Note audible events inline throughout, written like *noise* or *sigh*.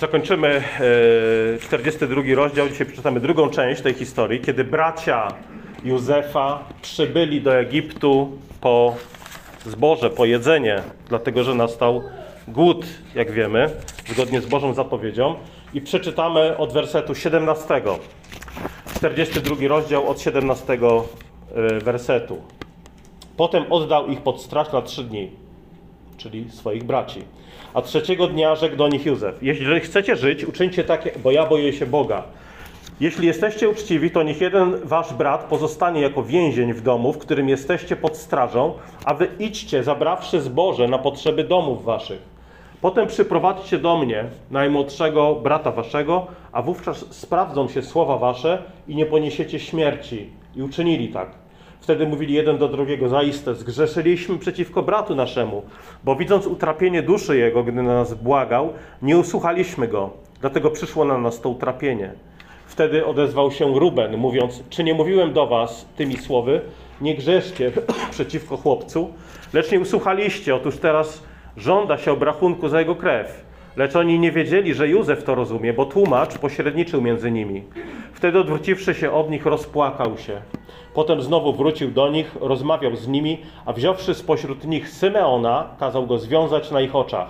Zakończymy e, 42 rozdział. Dzisiaj przeczytamy drugą część tej historii, kiedy bracia Józefa przybyli do Egiptu po zboże, po jedzenie, dlatego że nastał głód, jak wiemy, zgodnie z Bożą zapowiedzią. I przeczytamy od wersetu 17. 42 rozdział od 17 e, wersetu. Potem oddał ich pod straż na trzy dni, czyli swoich braci. A trzeciego dnia rzekł do nich Józef: Jeśli chcecie żyć, uczyńcie takie, bo ja boję się Boga. Jeśli jesteście uczciwi, to niech jeden wasz brat pozostanie jako więzień w domu, w którym jesteście pod strażą, a wy idźcie, zabrawszy zboże na potrzeby domów waszych. Potem przyprowadźcie do mnie najmłodszego brata waszego, a wówczas sprawdzą się słowa wasze i nie poniesiecie śmierci. I uczynili tak. Wtedy mówili jeden do drugiego, zaiste, zgrzeszyliśmy przeciwko bratu naszemu, bo widząc utrapienie duszy jego, gdy na nas błagał, nie usłuchaliśmy go, dlatego przyszło na nas to utrapienie. Wtedy odezwał się Ruben, mówiąc, czy nie mówiłem do was tymi słowy, nie grzeszcie *clears throat* przeciwko chłopcu, lecz nie usłuchaliście, otóż teraz żąda się obrachunku za jego krew. Lecz oni nie wiedzieli, że Józef to rozumie, bo tłumacz pośredniczył między nimi. Wtedy odwróciwszy się od nich, rozpłakał się. Potem znowu wrócił do nich, rozmawiał z nimi, a wziąwszy spośród nich Symeona, kazał go związać na ich oczach.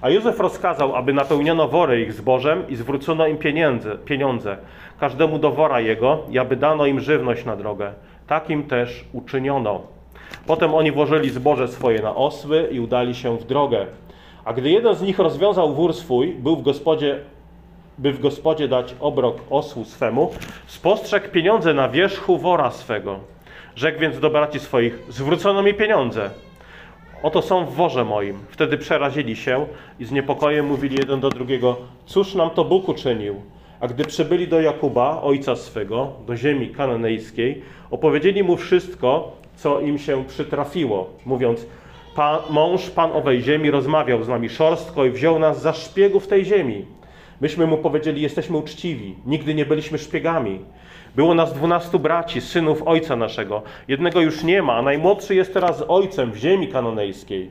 A Józef rozkazał, aby napełniono wory ich zbożem i zwrócono im pieniądze, pieniądze, każdemu do wora jego, i aby dano im żywność na drogę. Takim też uczyniono. Potem oni włożyli zboże swoje na osły i udali się w drogę. A gdy jeden z nich rozwiązał wór swój, był w gospodzie, by w gospodzie dać obrok osłu swemu, spostrzegł pieniądze na wierzchu wora swego. Rzekł więc do braci swoich, zwrócono mi pieniądze. Oto są w worze moim. Wtedy przerazili się i z niepokojem mówili jeden do drugiego, cóż nam to Bóg uczynił? A gdy przybyli do Jakuba, ojca swego, do ziemi kananejskiej, opowiedzieli mu wszystko, co im się przytrafiło, mówiąc, pan, mąż, pan owej ziemi, rozmawiał z nami szorstko i wziął nas za szpiegów tej ziemi. Myśmy mu powiedzieli, jesteśmy uczciwi, nigdy nie byliśmy szpiegami. Było nas dwunastu braci, synów ojca naszego. Jednego już nie ma, a najmłodszy jest teraz ojcem w ziemi kanonejskiej.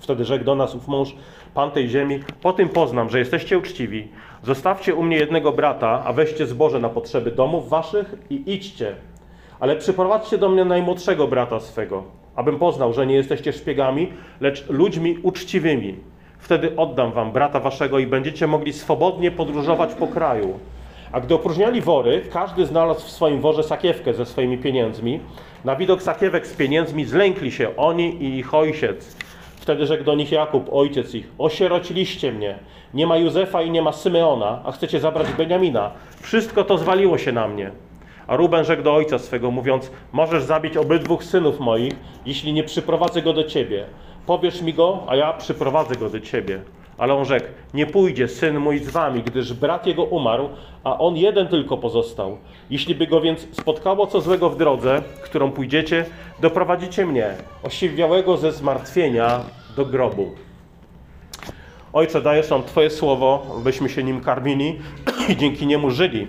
Wtedy rzekł do nas ów mąż, pan tej ziemi, po tym poznam, że jesteście uczciwi. Zostawcie u mnie jednego brata, a weźcie zboże na potrzeby domów waszych i idźcie. Ale przyprowadźcie do mnie najmłodszego brata swego, abym poznał, że nie jesteście szpiegami, lecz ludźmi uczciwymi. Wtedy oddam wam brata waszego i będziecie mogli swobodnie podróżować po kraju. A gdy opróżniali wory, każdy znalazł w swoim worze sakiewkę ze swoimi pieniędzmi. Na widok sakiewek z pieniędzmi zlękli się oni i ich ojciec. Wtedy rzekł do nich Jakub, ojciec ich, osierociliście mnie. Nie ma Józefa i nie ma Symeona, a chcecie zabrać Beniamina. Wszystko to zwaliło się na mnie. A Ruben rzekł do ojca swego, mówiąc, możesz zabić obydwóch synów moich, jeśli nie przyprowadzę go do ciebie. Powiesz mi go, a ja przyprowadzę go do ciebie. Ale on rzekł, nie pójdzie syn mój z wami, gdyż brat jego umarł, a on jeden tylko pozostał. Jeśli by go więc spotkało co złego w drodze, którą pójdziecie, doprowadzicie mnie, osiwiałego ze zmartwienia, do grobu. Ojcze, dajesz nam Twoje słowo, byśmy się nim karmili i dzięki niemu żyli.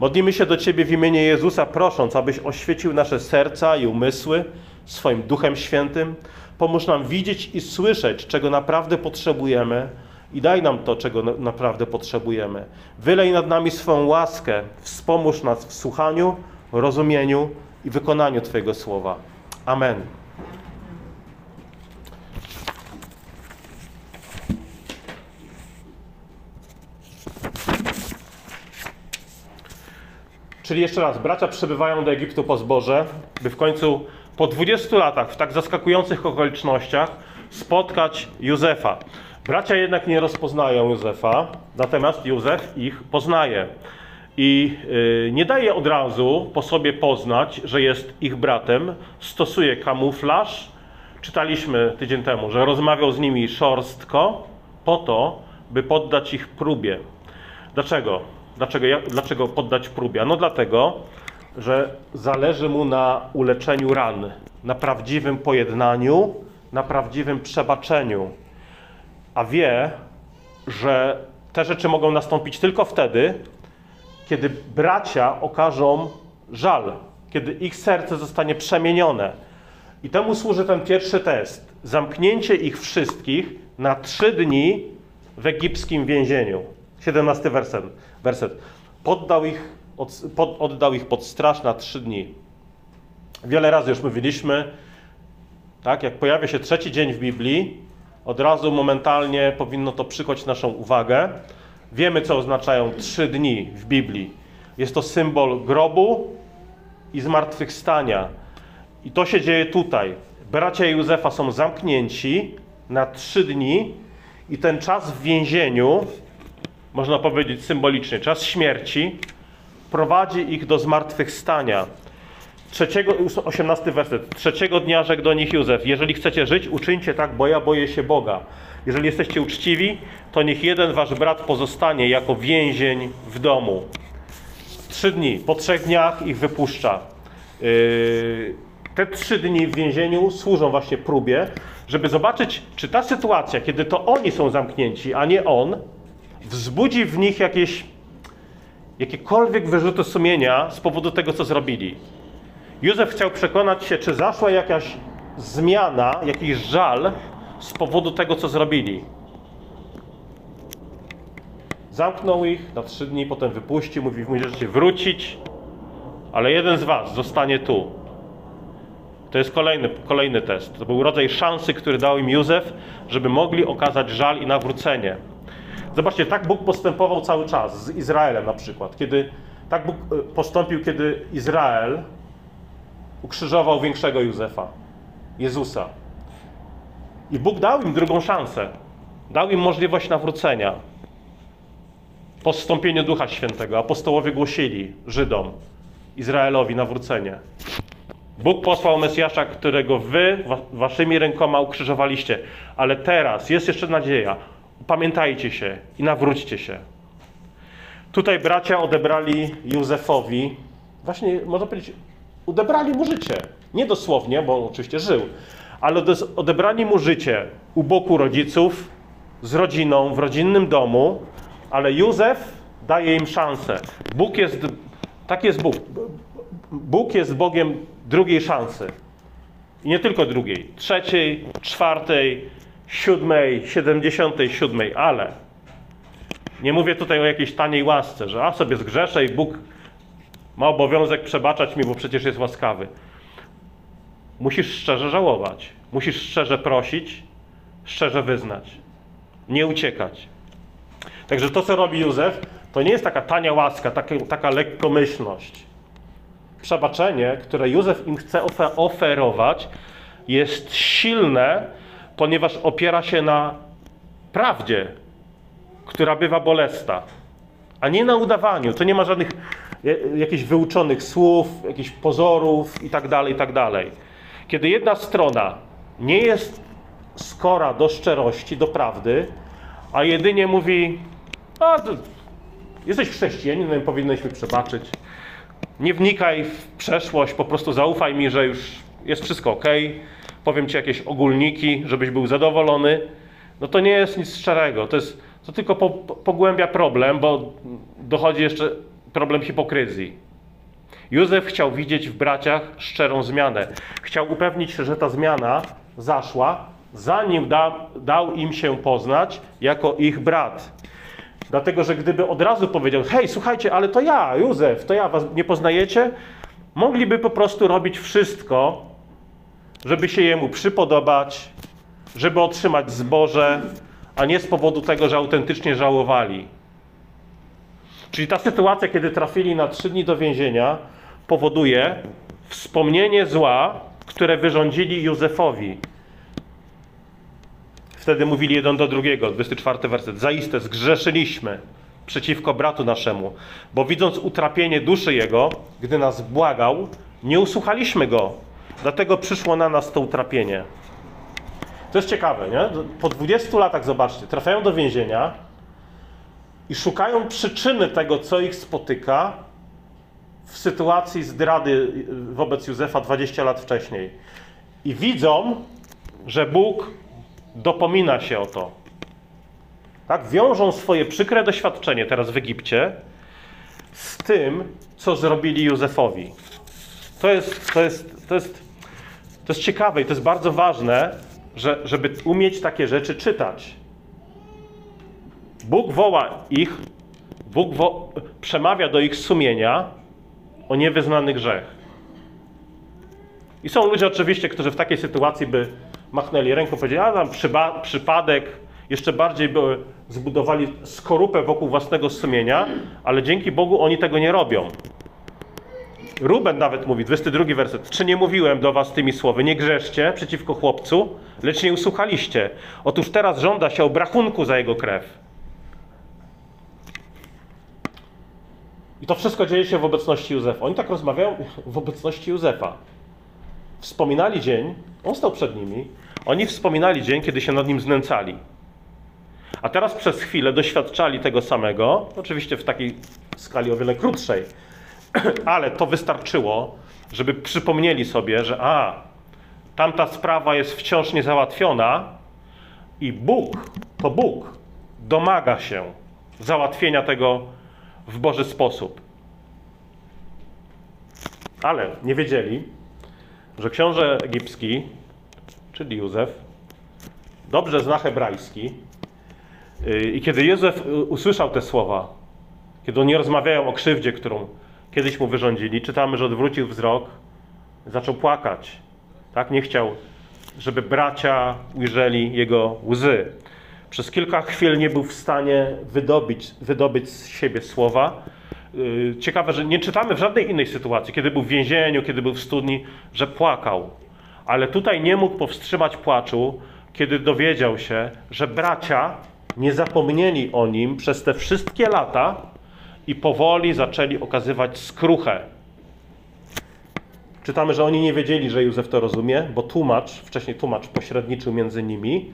Modlimy się do Ciebie w imieniu Jezusa, prosząc, abyś oświecił nasze serca i umysły swoim Duchem Świętym. Pomóż nam widzieć i słyszeć, czego naprawdę potrzebujemy i daj nam to, czego na- naprawdę potrzebujemy. Wylej nad nami swoją łaskę, wspomóż nas w słuchaniu, rozumieniu i wykonaniu Twojego słowa. Amen. Czyli jeszcze raz, bracia przybywają do Egiptu po zboże, by w końcu po 20 latach, w tak zaskakujących okolicznościach, spotkać Józefa. Bracia jednak nie rozpoznają Józefa, natomiast Józef ich poznaje. I y, nie daje od razu po sobie poznać, że jest ich bratem, stosuje kamuflaż. Czytaliśmy tydzień temu, że rozmawiał z nimi szorstko, po to, by poddać ich próbie. Dlaczego? Dlaczego, dlaczego poddać próbie? No dlatego, że zależy mu na uleczeniu ran, na prawdziwym pojednaniu, na prawdziwym przebaczeniu. A wie, że te rzeczy mogą nastąpić tylko wtedy, kiedy bracia okażą żal, kiedy ich serce zostanie przemienione. I temu służy ten pierwszy test. Zamknięcie ich wszystkich na trzy dni w egipskim więzieniu. 17 werset. Werset. Poddał ich, od, pod, oddał ich pod straż na trzy dni. Wiele razy już mówiliśmy, tak, jak pojawia się trzeci dzień w Biblii, od razu momentalnie powinno to przykuć naszą uwagę. Wiemy, co oznaczają trzy dni w Biblii. Jest to symbol grobu i zmartwychwstania. I to się dzieje tutaj. Bracia Józefa są zamknięci na trzy dni i ten czas w więzieniu, można powiedzieć symbolicznie, czas śmierci, prowadzi ich do zmartwychwstania. Trzeciego, 18 werset. Trzeciego dnia rzekł do nich Józef: Jeżeli chcecie żyć, uczyńcie tak, bo ja boję się Boga. Jeżeli jesteście uczciwi, to niech jeden wasz brat pozostanie jako więzień w domu. Trzy dni. Po trzech dniach ich wypuszcza. Yy, te trzy dni w więzieniu służą właśnie próbie, żeby zobaczyć, czy ta sytuacja, kiedy to oni są zamknięci, a nie on, wzbudzi w nich jakieś jakiekolwiek wyrzuty sumienia z powodu tego, co zrobili. Józef chciał przekonać się, czy zaszła jakaś zmiana, jakiś żal z powodu tego, co zrobili. Zamknął ich na trzy dni, potem wypuścił, mówi, możecie wrócić, ale jeden z was zostanie tu. To jest kolejny, kolejny test. To był rodzaj szansy, który dał im Józef, żeby mogli okazać żal i nawrócenie. Zobaczcie, tak Bóg postępował cały czas z Izraelem na przykład. Kiedy tak Bóg e, postąpił, kiedy Izrael ukrzyżował większego Józefa, Jezusa. I Bóg dał im drugą szansę. Dał im możliwość nawrócenia. Po zstąpieniu Ducha Świętego apostołowie głosili Żydom, Izraelowi nawrócenie. Bóg posłał Mesjasza, którego wy waszymi rękoma ukrzyżowaliście. Ale teraz jest jeszcze nadzieja. Pamiętajcie się i nawróćcie się. Tutaj bracia odebrali Józefowi, właśnie można powiedzieć, odebrali mu życie. Nie dosłownie, bo on oczywiście żył, ale odebrali mu życie u boku rodziców, z rodziną, w rodzinnym domu, ale Józef daje im szansę. Bóg jest, tak jest Bóg. Bóg jest Bogiem drugiej szansy. I nie tylko drugiej, trzeciej, czwartej, siódmej, siedemdziesiątej siódmej, ale nie mówię tutaj o jakiejś taniej łasce, że a sobie zgrzeszę i Bóg ma obowiązek przebaczać mi, bo przecież jest łaskawy. Musisz szczerze żałować, musisz szczerze prosić, szczerze wyznać, nie uciekać. Także to, co robi Józef, to nie jest taka tania łaska, taka, taka lekkomyślność. Przebaczenie, które Józef im chce oferować, jest silne, ponieważ opiera się na prawdzie, która bywa bolesna, a nie na udawaniu. To nie ma żadnych jakichś wyuczonych słów, jakichś pozorów itd., tak itd. Tak Kiedy jedna strona nie jest skora do szczerości, do prawdy, a jedynie mówi, a jesteś chrześcijaninem, powinnyśmy przebaczyć. Nie wnikaj w przeszłość, po prostu zaufaj mi, że już jest wszystko ok. Powiem ci jakieś ogólniki, żebyś był zadowolony. No to nie jest nic szczerego. To, jest, to tylko po, pogłębia problem, bo dochodzi jeszcze problem hipokryzji. Józef chciał widzieć w braciach szczerą zmianę. Chciał upewnić się, że ta zmiana zaszła, zanim da, dał im się poznać jako ich brat. Dlatego, że gdyby od razu powiedział: Hej, słuchajcie, ale to ja, Józef, to ja was nie poznajecie, mogliby po prostu robić wszystko, żeby się jemu przypodobać, żeby otrzymać zboże, a nie z powodu tego, że autentycznie żałowali. Czyli ta sytuacja, kiedy trafili na trzy dni do więzienia, powoduje wspomnienie zła, które wyrządzili Józefowi. Wtedy mówili jeden do drugiego, 24 werset. Zaiste zgrzeszyliśmy przeciwko bratu naszemu, bo widząc utrapienie duszy jego, gdy nas błagał, nie usłuchaliśmy go. Dlatego przyszło na nas to utrapienie. To jest ciekawe, nie? Po 20 latach, zobaczcie, trafiają do więzienia, i szukają przyczyny tego, co ich spotyka w sytuacji zdrady wobec Józefa 20 lat wcześniej. I widzą, że Bóg dopomina się o to. Tak? Wiążą swoje przykre doświadczenie teraz w Egipcie z tym, co zrobili Józefowi. To jest, to jest, to jest, to jest ciekawe i to jest bardzo ważne, że, żeby umieć takie rzeczy czytać. Bóg woła ich, Bóg wo- przemawia do ich sumienia o niewyznany grzech. I są ludzie oczywiście, którzy w takiej sytuacji by machnęli ręką, powiedzieli, a tam przypadek, jeszcze bardziej by zbudowali skorupę wokół własnego sumienia, ale dzięki Bogu oni tego nie robią. Ruben nawet mówi, 22 werset. Czy nie mówiłem do was tymi słowy, nie grzeszcie przeciwko chłopcu, lecz nie usłuchaliście. Otóż teraz żąda się obrachunku za jego krew. I to wszystko dzieje się w obecności Józefa. Oni tak rozmawiają w obecności Józefa. Wspominali dzień, on stał przed nimi, oni wspominali dzień, kiedy się nad nim znęcali. A teraz przez chwilę doświadczali tego samego, oczywiście w takiej skali o wiele krótszej, *coughs* ale to wystarczyło, żeby przypomnieli sobie, że a, tamta sprawa jest wciąż niezałatwiona i Bóg, to Bóg domaga się załatwienia tego w Boży sposób. Ale nie wiedzieli, że książę egipski, czyli Józef, dobrze zna hebrajski yy, i kiedy Józef y, usłyszał te słowa, kiedy oni rozmawiają o krzywdzie, którą kiedyś mu wyrządzili, czytamy, że odwrócił wzrok, zaczął płakać. Tak? Nie chciał, żeby bracia ujrzeli jego łzy. Przez kilka chwil nie był w stanie wydobyć, wydobyć z siebie słowa. Yy, Ciekawe, że nie czytamy w żadnej innej sytuacji, kiedy był w więzieniu, kiedy był w studni, że płakał. Ale tutaj nie mógł powstrzymać płaczu, kiedy dowiedział się, że bracia nie zapomnieli o nim przez te wszystkie lata i powoli zaczęli okazywać skruchę. Czytamy, że oni nie wiedzieli, że Józef to rozumie, bo tłumacz, wcześniej tłumacz pośredniczył między nimi.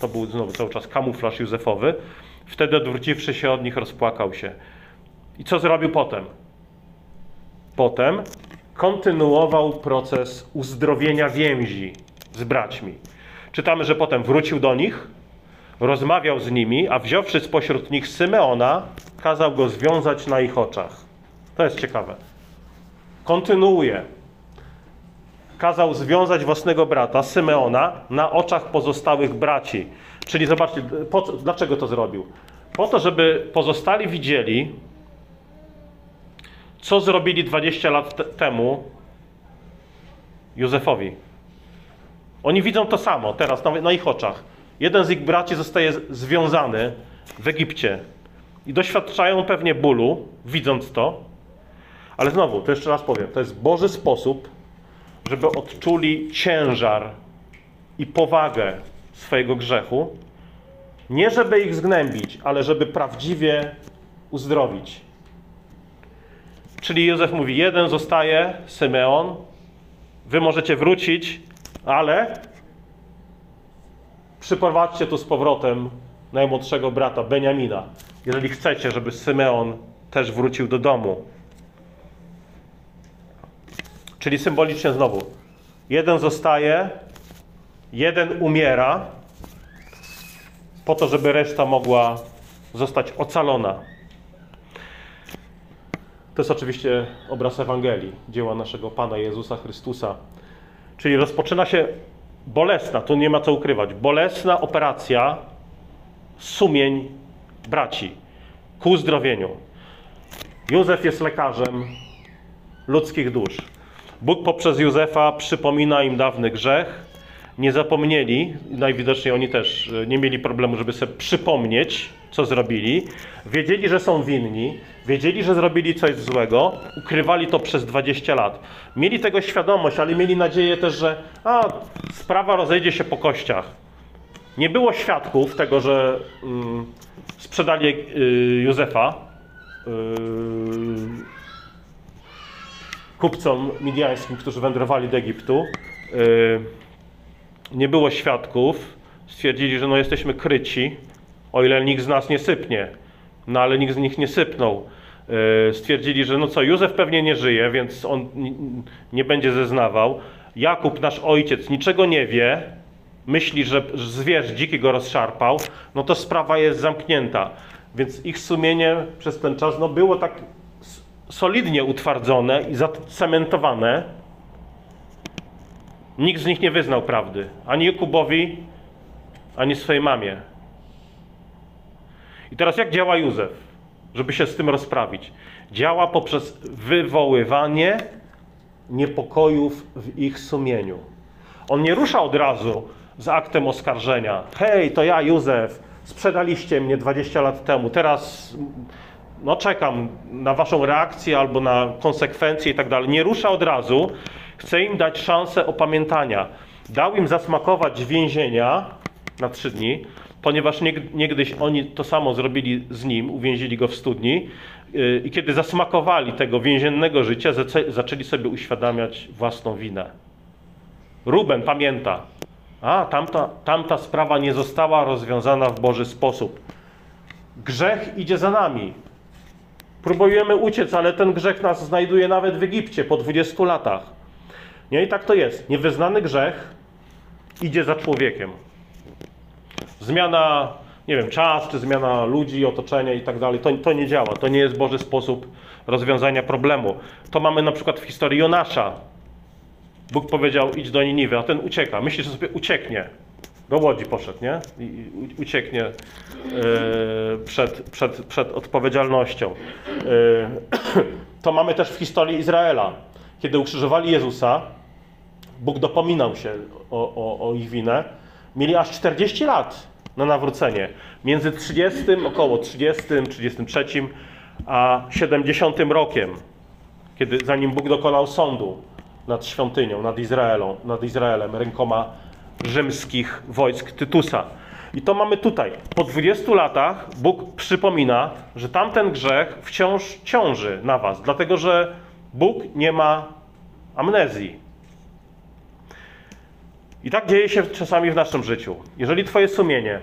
To był znowu cały czas kamuflaż Józefowy. Wtedy odwróciwszy się od nich, rozpłakał się. I co zrobił potem? Potem kontynuował proces uzdrowienia więzi z braćmi. Czytamy, że potem wrócił do nich, rozmawiał z nimi, a wziąwszy spośród nich Symeona, kazał go związać na ich oczach. To jest ciekawe. Kontynuuje. Kazał związać własnego brata, Symeona, na oczach pozostałych braci. Czyli zobaczcie, po, dlaczego to zrobił? Po to, żeby pozostali widzieli, co zrobili 20 lat te- temu Józefowi. Oni widzą to samo teraz na, na ich oczach. Jeden z ich braci zostaje związany w Egipcie i doświadczają pewnie bólu, widząc to. Ale znowu, to jeszcze raz powiem, to jest Boży sposób, żeby odczuli ciężar i powagę swojego grzechu. Nie żeby ich zgnębić, ale żeby prawdziwie uzdrowić. Czyli Józef mówi: jeden zostaje, Symeon, wy możecie wrócić, ale przyprowadźcie tu z powrotem najmłodszego brata, Beniamina, jeżeli chcecie, żeby Symeon też wrócił do domu. Czyli symbolicznie znowu, jeden zostaje, jeden umiera, po to, żeby reszta mogła zostać ocalona. To jest oczywiście obraz Ewangelii, dzieła naszego Pana Jezusa Chrystusa. Czyli rozpoczyna się bolesna, tu nie ma co ukrywać, bolesna operacja sumień braci ku uzdrowieniu. Józef jest lekarzem ludzkich dusz. Bóg poprzez Józefa przypomina im dawny grzech. Nie zapomnieli, najwidoczniej oni też e, nie mieli problemu, żeby sobie przypomnieć, co zrobili. Wiedzieli, że są winni, wiedzieli, że zrobili coś złego, ukrywali to przez 20 lat. Mieli tego świadomość, ale mieli nadzieję też, że a, sprawa rozejdzie się po kościach. Nie było świadków tego, że mm, sprzedali y, Józefa. y, kupcom midiańskim, którzy wędrowali do Egiptu. Yy, Nie było świadków. Stwierdzili, że no jesteśmy kryci, o ile nikt z nas nie sypnie. No ale nikt z nich nie sypnął. Stwierdzili, że no co, Józef pewnie nie żyje, więc on nie będzie zeznawał. Jakub, nasz ojciec, niczego nie wie. Myśli, że zwierz dziki go rozszarpał. No to sprawa jest zamknięta. Więc ich sumienie przez ten czas no, było tak solidnie utwardzone i zacementowane. Nikt z nich nie wyznał prawdy. Ani Jakubowi, ani swojej mamie. I teraz jak działa Józef, żeby się z tym rozprawić? Działa poprzez wywoływanie niepokojów w ich sumieniu. On nie rusza od razu z aktem oskarżenia. Hej, to ja, Józef, sprzedaliście mnie 20 lat temu, teraz no, czekam na waszą reakcję albo na konsekwencje i tak dalej. Nie rusza od razu, chce im dać szansę opamiętania. Dał im zasmakować więzienia na trzy dni, ponieważ niegdyś oni to samo zrobili z nim, uwięzili go w studni yy, i kiedy zasmakowali tego więziennego życia, zaczęli sobie uświadamiać własną winę. Ruben pamięta, a tamta, tamta sprawa nie została rozwiązana w Boży sposób. Grzech idzie za nami. Próbujemy uciec, ale ten grzech nas znajduje nawet w Egipcie po 20 latach. Nie i tak to jest. Niewyznany grzech idzie za człowiekiem. Zmiana, nie wiem, czas, czy zmiana ludzi, otoczenia i tak dalej, to, to nie działa. To nie jest Boży sposób rozwiązania problemu. To mamy na przykład w historii Jonasza. Bóg powiedział, idź do Niniwy, a ten ucieka. Myśli, że sobie ucieknie. Do Łodzi poszedł, nie? I ucieknie yy, przed, przed, przed odpowiedzialnością. Yy, *clears throat* to mamy też w historii Izraela. Kiedy ukrzyżowali Jezusa, Bóg dopominał się o, o, o ich winę. Mieli aż 40 lat na nawrócenie. Między 30, około 30, 33 a 70 rokiem, kiedy zanim Bóg dokonał sądu nad świątynią, nad, Izraelą, nad Izraelem rękoma rzymskich wojsk Tytusa. I to mamy tutaj. Po 20 latach Bóg przypomina, że tamten grzech wciąż ciąży na was, dlatego że Bóg nie ma amnezji. I tak dzieje się czasami w naszym życiu. Jeżeli Twoje sumienie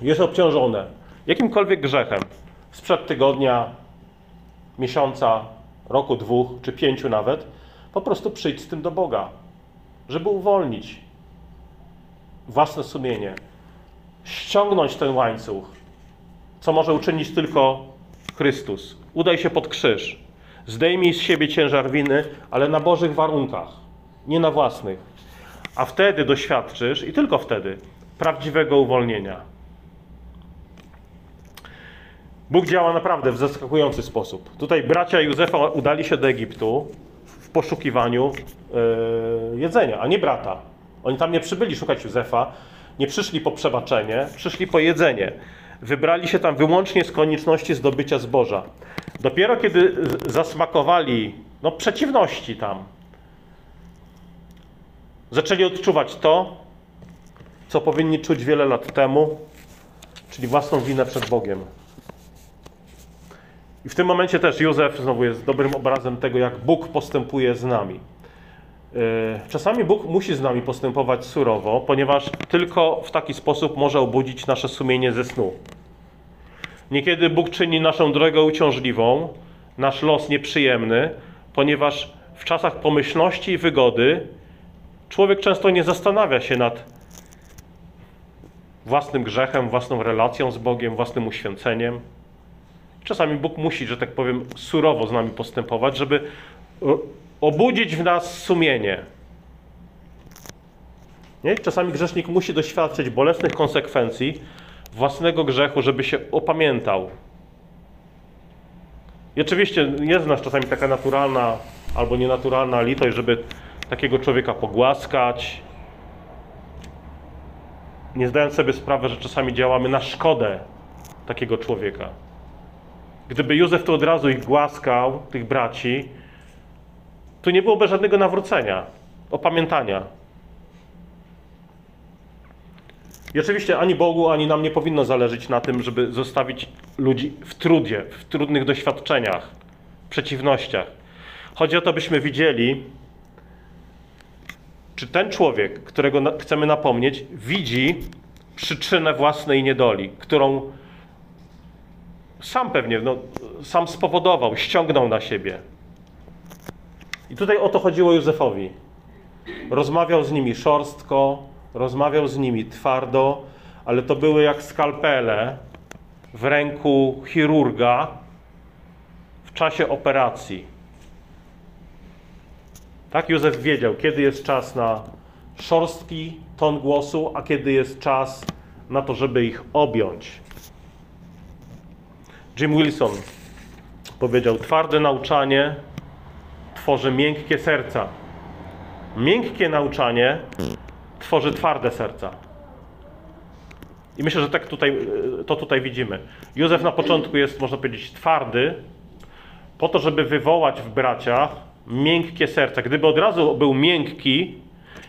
jest obciążone jakimkolwiek grzechem sprzed tygodnia, miesiąca, roku, dwóch czy pięciu nawet, po prostu przyjdź z tym do Boga, żeby uwolnić własne sumienie, ściągnąć ten łańcuch, co może uczynić tylko Chrystus. Udaj się pod krzyż. Zdejmij z siebie ciężar winy, ale na Bożych warunkach, nie na własnych. A wtedy doświadczysz, i tylko wtedy, prawdziwego uwolnienia. Bóg działa naprawdę w zaskakujący sposób. Tutaj bracia Józefa udali się do Egiptu poszukiwaniu yy, jedzenia, a nie brata. Oni tam nie przybyli szukać Józefa, nie przyszli po przebaczenie, przyszli po jedzenie. Wybrali się tam wyłącznie z konieczności zdobycia zboża. Dopiero kiedy zasmakowali no, przeciwności tam, zaczęli odczuwać to, co powinni czuć wiele lat temu, czyli własną winę przed Bogiem. I w tym momencie też Józef znowu jest dobrym obrazem tego, jak Bóg postępuje z nami. E, czasami Bóg musi z nami postępować surowo, ponieważ tylko w taki sposób może obudzić nasze sumienie ze snu. Niekiedy Bóg czyni naszą drogę uciążliwą, nasz los nieprzyjemny, ponieważ w czasach pomyślności i wygody człowiek często nie zastanawia się nad własnym grzechem, własną relacją z Bogiem, własnym uświęceniem. Czasami Bóg musi, że tak powiem, surowo z nami postępować, żeby obudzić w nas sumienie. Nie? Czasami grzesznik musi doświadczyć bolesnych konsekwencji własnego grzechu, żeby się opamiętał. I oczywiście jest w nas czasami taka naturalna albo nienaturalna litość, żeby takiego człowieka pogłaskać, nie zdając sobie sprawy, że czasami działamy na szkodę takiego człowieka. Gdyby Józef tu od razu ich głaskał, tych braci, to nie byłoby żadnego nawrócenia, opamiętania. I oczywiście ani Bogu, ani nam nie powinno zależeć na tym, żeby zostawić ludzi w trudzie, w trudnych doświadczeniach, przeciwnościach. Chodzi o to, byśmy widzieli, czy ten człowiek, którego chcemy napomnieć, widzi przyczynę własnej niedoli, którą sam pewnie, no, sam spowodował, ściągnął na siebie. I tutaj o to chodziło Józefowi. Rozmawiał z nimi szorstko, rozmawiał z nimi twardo, ale to były jak skalpele w ręku chirurga w czasie operacji. Tak Józef wiedział, kiedy jest czas na szorstki ton głosu, a kiedy jest czas na to, żeby ich objąć. Jim Wilson powiedział: Twarde nauczanie tworzy miękkie serca. Miękkie nauczanie tworzy twarde serca. I myślę, że tak tutaj, to tutaj widzimy. Józef na początku jest, można powiedzieć, twardy, po to, żeby wywołać w braciach miękkie serca. Gdyby od razu był miękki,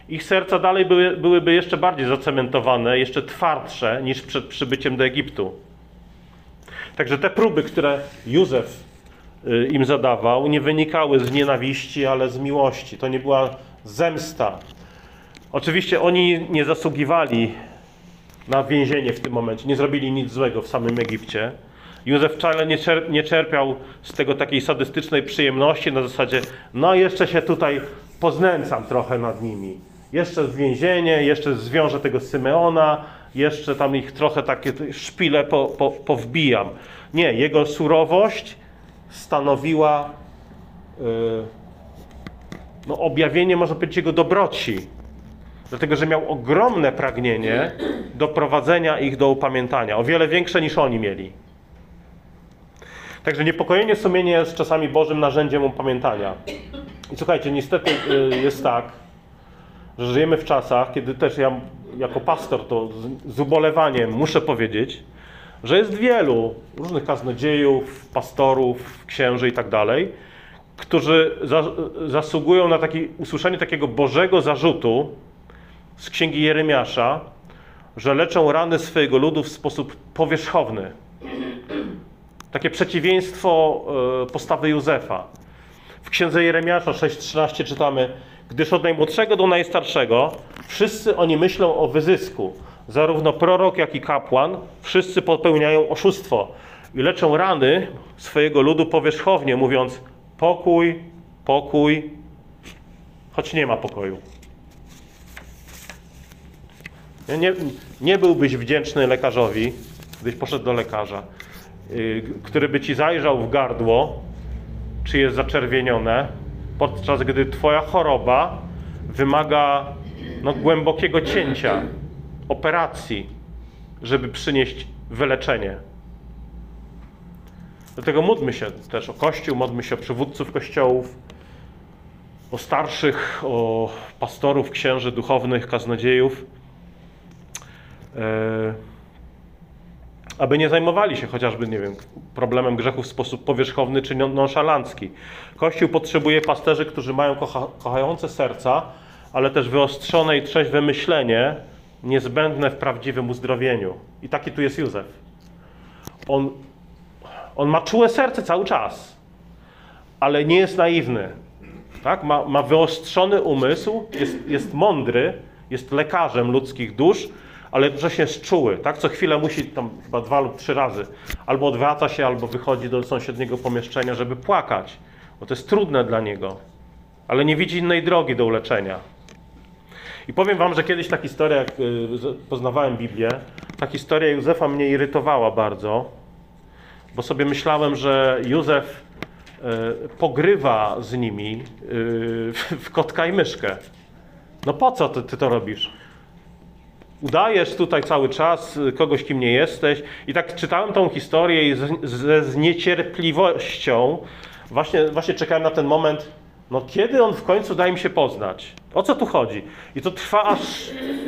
ich serca dalej były, byłyby jeszcze bardziej zacementowane, jeszcze twardsze niż przed przybyciem do Egiptu. Także te próby, które Józef y, im zadawał, nie wynikały z nienawiści, ale z miłości. To nie była zemsta. Oczywiście oni nie zasługiwali na więzienie w tym momencie, nie zrobili nic złego w samym Egipcie. Józef wcale nie, nie czerpiał z tego takiej sadystycznej przyjemności na zasadzie, no jeszcze się tutaj poznęcam trochę nad nimi. Jeszcze w więzienie, jeszcze zwiążę tego Symeona, jeszcze tam ich trochę takie szpile po, po, powbijam. Nie, jego surowość stanowiła yy, no, objawienie, można powiedzieć, jego dobroci. Dlatego, że miał ogromne pragnienie doprowadzenia ich do upamiętania, o wiele większe niż oni mieli. Także niepokojenie sumienia jest czasami Bożym narzędziem upamiętania. I słuchajcie, niestety y, jest tak, że żyjemy w czasach, kiedy też ja jako pastor to z, z ubolewaniem muszę powiedzieć, że jest wielu różnych kaznodziejów, pastorów, księży i tak dalej, którzy za, zasługują na taki, usłyszenie takiego Bożego zarzutu z księgi Jeremiasza, że leczą rany swojego ludu w sposób powierzchowny. Takie przeciwieństwo e, postawy Józefa. W księdze Jeremiasza 6:13 czytamy: Gdyż od najmłodszego do najstarszego wszyscy oni myślą o wyzysku. Zarówno prorok, jak i kapłan, wszyscy popełniają oszustwo i leczą rany swojego ludu powierzchownie, mówiąc: pokój, pokój, choć nie ma pokoju. Nie, nie byłbyś wdzięczny lekarzowi, gdybyś poszedł do lekarza, yy, który by ci zajrzał w gardło, czy jest zaczerwienione, podczas gdy twoja choroba wymaga no, głębokiego cięcia, operacji, żeby przynieść wyleczenie. Dlatego módlmy się też o Kościół, módlmy się o przywódców kościołów, o starszych, o pastorów, księży duchownych, kaznodziejów, e, aby nie zajmowali się chociażby, nie wiem, problemem grzechu w sposób powierzchowny czy nonszalancki. Kościół potrzebuje pasterzy, którzy mają kocha, kochające serca, ale też wyostrzone i trzeźwe myślenie, niezbędne w prawdziwym uzdrowieniu. I taki tu jest Józef. On, on ma czułe serce cały czas, ale nie jest naiwny. Tak? Ma, ma wyostrzony umysł, jest, jest mądry, jest lekarzem ludzkich dusz, ale jednocześnie jest czuły. Tak? Co chwilę musi, tam chyba dwa lub trzy razy, albo odwraca się, albo wychodzi do sąsiedniego pomieszczenia, żeby płakać, bo to jest trudne dla niego, ale nie widzi innej drogi do uleczenia. I powiem wam, że kiedyś ta historia, jak y, poznawałem Biblię, ta historia Józefa mnie irytowała bardzo, bo sobie myślałem, że Józef y, pogrywa z nimi y, w kotka i myszkę. No po co ty, ty to robisz? Udajesz tutaj cały czas kogoś, kim nie jesteś. I tak czytałem tą historię i ze zniecierpliwością właśnie, właśnie czekałem na ten moment, no kiedy on w końcu da im się poznać? O co tu chodzi? I to trwa aż,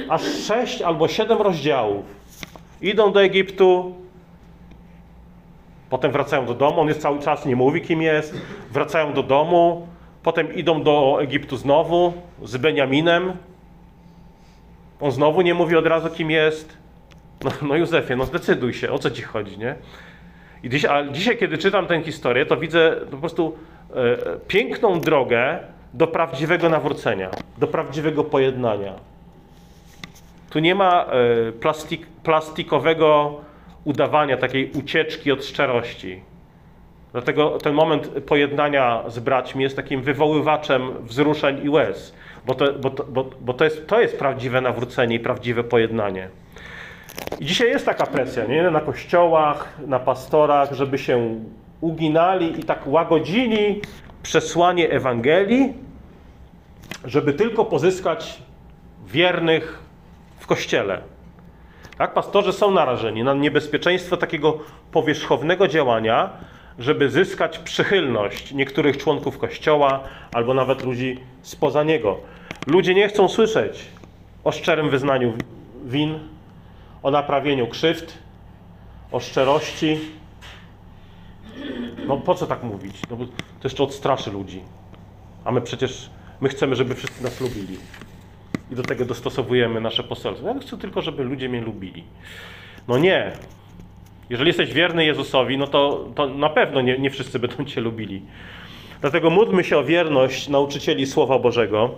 aż sześć albo siedem rozdziałów. Idą do Egiptu, potem wracają do domu, on jest cały czas, nie mówi kim jest, wracają do domu, potem idą do Egiptu znowu z Beniaminem. On znowu nie mówi od razu kim jest. No, no Józefie, no zdecyduj się, o co ci chodzi, nie? I dziś, a dzisiaj, kiedy czytam tę historię, to widzę po prostu e, piękną drogę do prawdziwego nawrócenia, do prawdziwego pojednania. Tu nie ma e, plastik, plastikowego udawania, takiej ucieczki od szczerości. Dlatego ten moment pojednania z braćmi jest takim wywoływaczem wzruszeń i łez, bo to, bo to, bo, bo to, jest, to jest prawdziwe nawrócenie i prawdziwe pojednanie. I dzisiaj jest taka presja nie? na kościołach, na pastorach, żeby się uginali i tak łagodzili przesłanie Ewangelii, żeby tylko pozyskać wiernych w kościele. Tak? Pastorzy są narażeni na niebezpieczeństwo takiego powierzchownego działania, żeby zyskać przychylność niektórych członków kościoła albo nawet ludzi spoza niego. Ludzie nie chcą słyszeć o szczerym wyznaniu win, o naprawieniu krzywd, o szczerości. No po co tak mówić? No bo to jeszcze odstraszy ludzi. A my przecież my chcemy, żeby wszyscy nas lubili. I do tego dostosowujemy nasze poselstwo. Ja chcę tylko, żeby ludzie mnie lubili. No nie. Jeżeli jesteś wierny Jezusowi, no to, to na pewno nie, nie wszyscy będą Cię lubili. Dlatego módlmy się o wierność nauczycieli Słowa Bożego.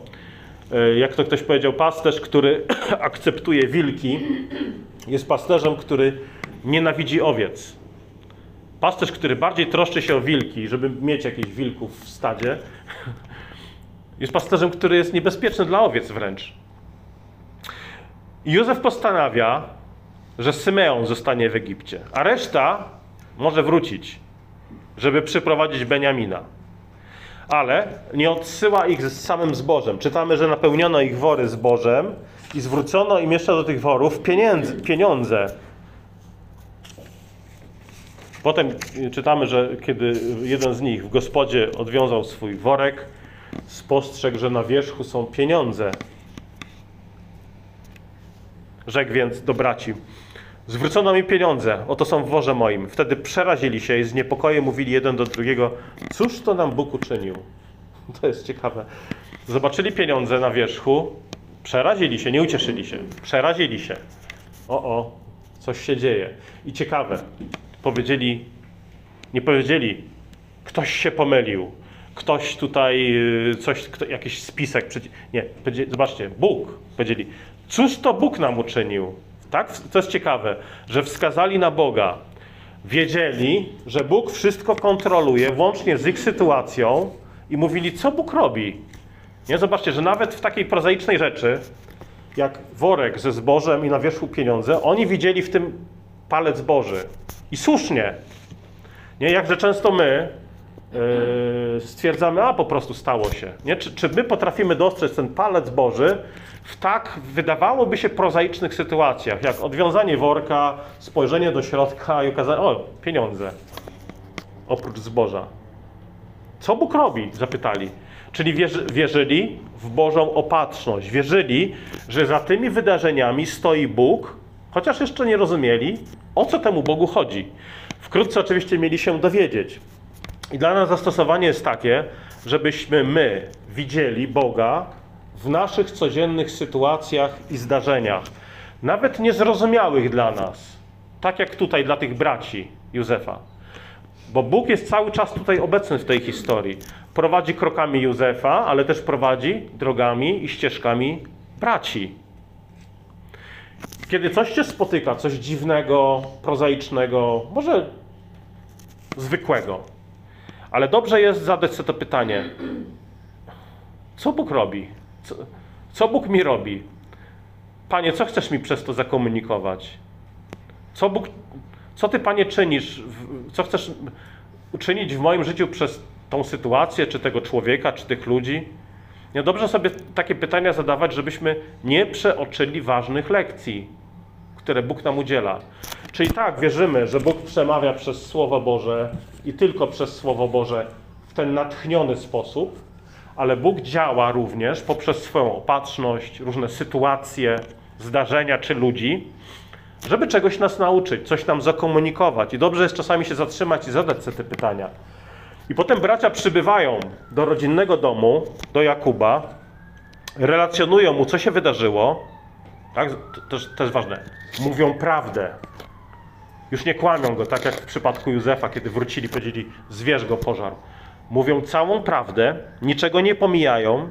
E, Jak to ktoś powiedział, pasterz, który *clears throat* akceptuje wilki, jest pasterzem, który nienawidzi owiec. Pasterz, który bardziej troszczy się o wilki, żeby mieć jakichś wilków w stadzie, *clears throat* jest pasterzem, który jest niebezpieczny dla owiec wręcz. Józef postanawia, że Symeon zostanie w Egipcie, a reszta może wrócić, żeby przyprowadzić Beniamina. Ale nie odsyła ich z samym zbożem. Czytamy, że napełniono ich wory zbożem i zwrócono im jeszcze do tych worów pieniądze. Potem czytamy, że kiedy jeden z nich w gospodzie odwiązał swój worek, spostrzegł, że na wierzchu są pieniądze. Rzekł więc do braci: Zwrócono mi pieniądze, oto są w worze moim. Wtedy przerazili się i z niepokojem mówili jeden do drugiego: Cóż to nam Bóg uczynił? *laughs* To jest ciekawe. Zobaczyli pieniądze na wierzchu, przerazili się, nie ucieszyli się, przerazili się. O, o, coś się dzieje. I ciekawe, powiedzieli, nie powiedzieli, ktoś się pomylił, ktoś tutaj, y, coś, kto, jakiś spisek. Nie, zobaczcie, Bóg. Powiedzieli, cóż to Bóg nam uczynił? Tak? To jest ciekawe, że wskazali na Boga. Wiedzieli, że Bóg wszystko kontroluje, włącznie z ich sytuacją i mówili, co Bóg robi. Nie? Zobaczcie, że nawet w takiej prozaicznej rzeczy, jak worek ze zbożem i na wierzchu pieniądze, oni widzieli w tym palec Boży. I słusznie. Nie? Jakże często my stwierdzamy, a po prostu stało się. Nie? Czy, czy my potrafimy dostrzec ten palec Boży w tak wydawałoby się prozaicznych sytuacjach, jak odwiązanie worka, spojrzenie do środka i okazanie, o, pieniądze, oprócz zboża. Co Bóg robi? Zapytali. Czyli wierzy, wierzyli w Bożą opatrzność. Wierzyli, że za tymi wydarzeniami stoi Bóg, chociaż jeszcze nie rozumieli, o co temu Bogu chodzi. Wkrótce oczywiście mieli się dowiedzieć. I dla nas zastosowanie jest takie, żebyśmy my widzieli Boga w naszych codziennych sytuacjach i zdarzeniach, nawet niezrozumiałych dla nas, tak jak tutaj dla tych braci Józefa. Bo Bóg jest cały czas tutaj obecny w tej historii. Prowadzi krokami Józefa, ale też prowadzi drogami i ścieżkami braci. Kiedy coś cię spotyka, coś dziwnego, prozaicznego, może zwykłego, ale dobrze jest zadać sobie to pytanie: co Bóg robi? Co, co Bóg mi robi? Panie, co chcesz mi przez to zakomunikować? Co Bóg, co Ty, Panie, czynisz? Co chcesz uczynić w moim życiu przez tą sytuację, czy tego człowieka, czy tych ludzi? Nie, dobrze sobie takie pytania zadawać, żebyśmy nie przeoczyli ważnych lekcji, które Bóg nam udziela. Czyli tak, wierzymy, że Bóg przemawia przez Słowo Boże i tylko przez Słowo Boże w ten natchniony sposób, ale Bóg działa również poprzez swoją opatrzność, różne sytuacje, zdarzenia czy ludzi, żeby czegoś nas nauczyć, coś nam zakomunikować. I dobrze jest czasami się zatrzymać i zadać sobie te pytania. I potem bracia przybywają do rodzinnego domu, do Jakuba, relacjonują mu, co się wydarzyło. Tak? To też, też ważne. Mówią prawdę. Już nie kłamią go, tak jak w przypadku Józefa, kiedy wrócili, powiedzieli, zwierz go pożar. Mówią całą prawdę, niczego nie pomijają.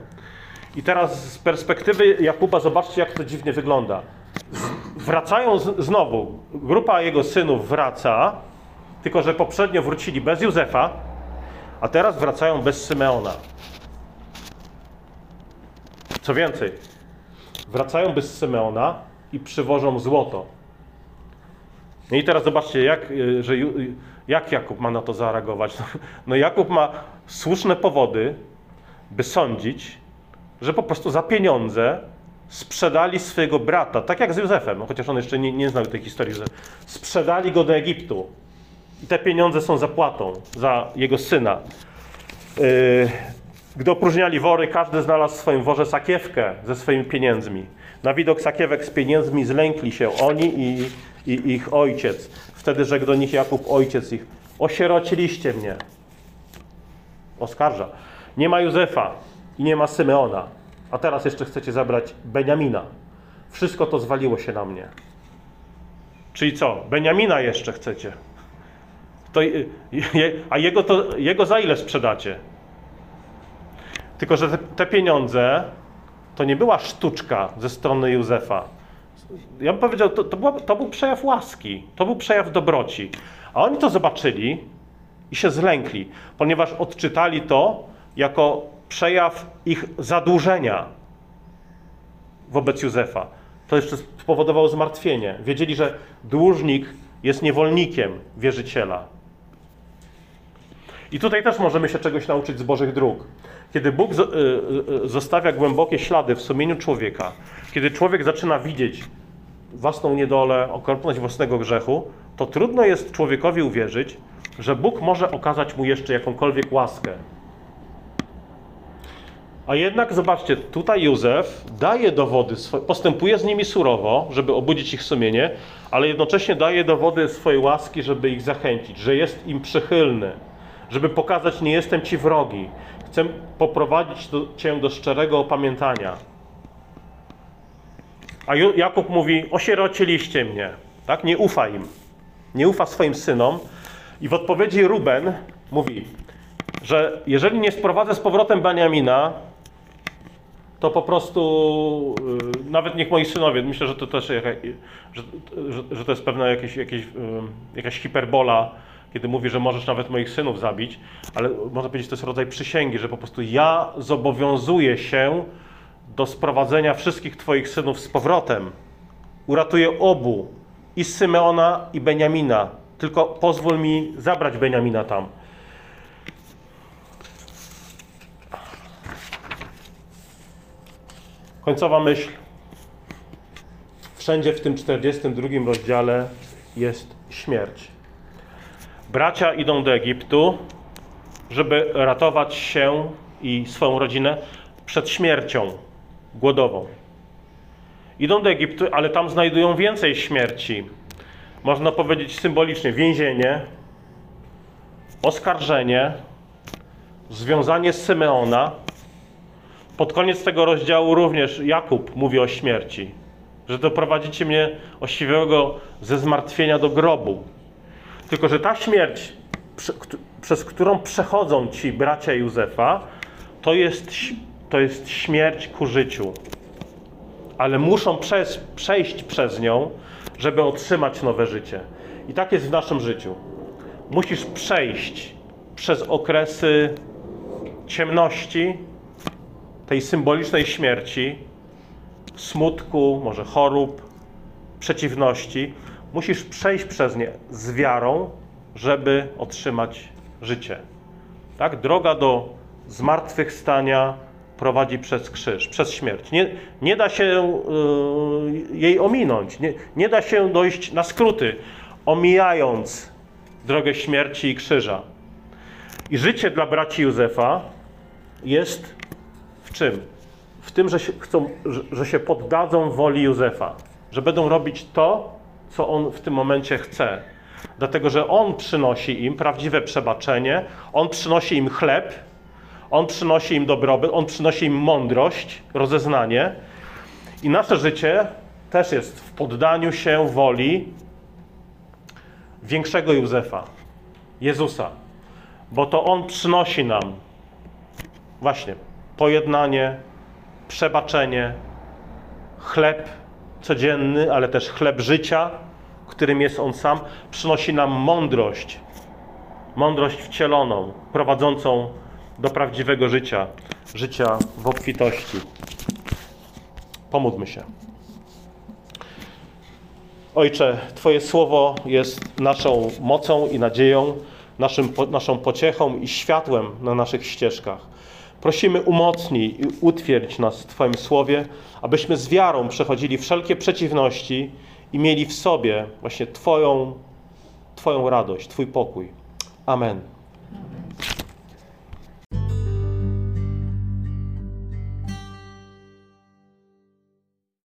I teraz z perspektywy Jakuba zobaczcie, jak to dziwnie wygląda. Wracają z, znowu, grupa jego synów wraca, tylko że poprzednio wrócili bez Józefa, a teraz wracają bez Symeona. Co więcej, wracają bez Symeona i przywożą złoto. No i teraz zobaczcie, jak, y, że, y, jak Jakub ma na to zareagować. *laughs* No Jakub ma słuszne powody, by sądzić, że po prostu za pieniądze sprzedali swojego brata, tak jak z Józefem, no chociaż on jeszcze nie, nie znał tej historii, że sprzedali go do Egiptu. I te pieniądze są zapłatą za jego syna. Yy, gdy opróżniali wory, każdy znalazł w swoim worze sakiewkę ze swoimi pieniędzmi. Na widok sakiewek z pieniędzmi zlękli się oni i, i ich ojciec. Wtedy rzekł do nich Jakub, ojciec ich, osierociliście mnie. Oskarża. Nie ma Józefa i nie ma Symeona, a teraz jeszcze chcecie zabrać Beniamina. Wszystko to zwaliło się na mnie. Czyli co? Beniamina jeszcze chcecie? To, a jego, to, jego za ile sprzedacie? Tylko, że te pieniądze to nie była sztuczka ze strony Józefa. Ja bym powiedział, to, to, była, to był przejaw łaski, to był przejaw dobroci. A oni to zobaczyli i się zlękli, ponieważ odczytali to jako przejaw ich zadłużenia wobec Józefa. To jeszcze spowodowało zmartwienie. Wiedzieli, że dłużnik jest niewolnikiem wierzyciela. I tutaj też możemy się czegoś nauczyć z Bożych dróg. Kiedy Bóg y, y, zostawia głębokie ślady w sumieniu człowieka, kiedy człowiek zaczyna widzieć własną niedolę, okropność własnego grzechu, to trudno jest człowiekowi uwierzyć, że Bóg może okazać mu jeszcze jakąkolwiek łaskę. A jednak zobaczcie, tutaj Józef daje dowody, postępuje z nimi surowo, żeby obudzić ich sumienie, ale jednocześnie daje dowody swojej łaski, żeby ich zachęcić, że jest im przychylny, żeby pokazać, nie jestem ci wrogi, chcę poprowadzić do, cię do szczerego opamiętania. A Jakub mówi, osierociliście mnie, tak? Nie ufa im, nie ufa swoim synom. I w odpowiedzi Ruben mówi, że jeżeli nie sprowadzę z powrotem Beniamina, to po prostu yy, nawet niech moi synowie, myślę, że to też że, że, że to jest pewna jakieś, jakieś, yy, jakaś hiperbola, kiedy mówi, że możesz nawet moich synów zabić, ale można powiedzieć, że to jest rodzaj przysięgi, że po prostu ja zobowiązuję się do sprowadzenia wszystkich Twoich synów z powrotem. Uratuję obu, i Symeona, i Beniamina. Tylko pozwól mi zabrać Beniamina tam. Końcowa myśl. Wszędzie w tym 42 rozdziale jest śmierć. Bracia idą do Egiptu, żeby ratować się i swoją rodzinę przed śmiercią głodową. Idą do Egiptu, ale tam znajdują więcej śmierci. Można powiedzieć symbolicznie więzienie, oskarżenie, związanie z Symeona. Pod koniec tego rozdziału również Jakub mówi o śmierci, że doprowadzicie mnie osiwego ze zmartwienia do grobu. Tylko, że ta śmierć, przez którą przechodzą ci bracia Józefa, to jest, to jest śmierć ku życiu. Ale muszą przez, przejść przez nią, żeby otrzymać nowe życie. I tak jest w naszym życiu. Musisz przejść przez okresy ciemności, tej symbolicznej śmierci, smutku, może chorób, przeciwności, Musisz przejść przez nie z wiarą, żeby otrzymać życie. Tak? Droga do zmartwychwstania prowadzi przez krzyż, przez śmierć. Nie, nie da się yy, jej ominąć, nie, nie da się dojść na skróty, omijając drogę śmierci i krzyża. I życie dla braci Józefa jest w czym? W tym, że się, chcą, że się poddadzą woli Józefa, że będą robić to, co on w tym momencie chce. Dlatego, że on przynosi im prawdziwe przebaczenie, on przynosi im chleb, on przynosi im dobrobyt, on przynosi im mądrość, rozeznanie. I nasze życie też jest w poddaniu się woli większego Józefa, Jezusa, bo to on przynosi nam właśnie pojednanie, przebaczenie, chleb codzienny, ale też chleb życia, którym jest On sam, przynosi nam mądrość, mądrość wcieloną, prowadzącą do prawdziwego życia, życia w obfitości. Pomódlmy się. Ojcze, Twoje słowo jest naszą mocą i nadzieją, naszym, naszą pociechą i światłem na naszych ścieżkach. Prosimy umocnij i utwierdź nas w Twoim słowie, abyśmy z wiarą przechodzili wszelkie przeciwności i mieli w sobie właśnie Twoją, Twoją radość, Twój pokój. Amen.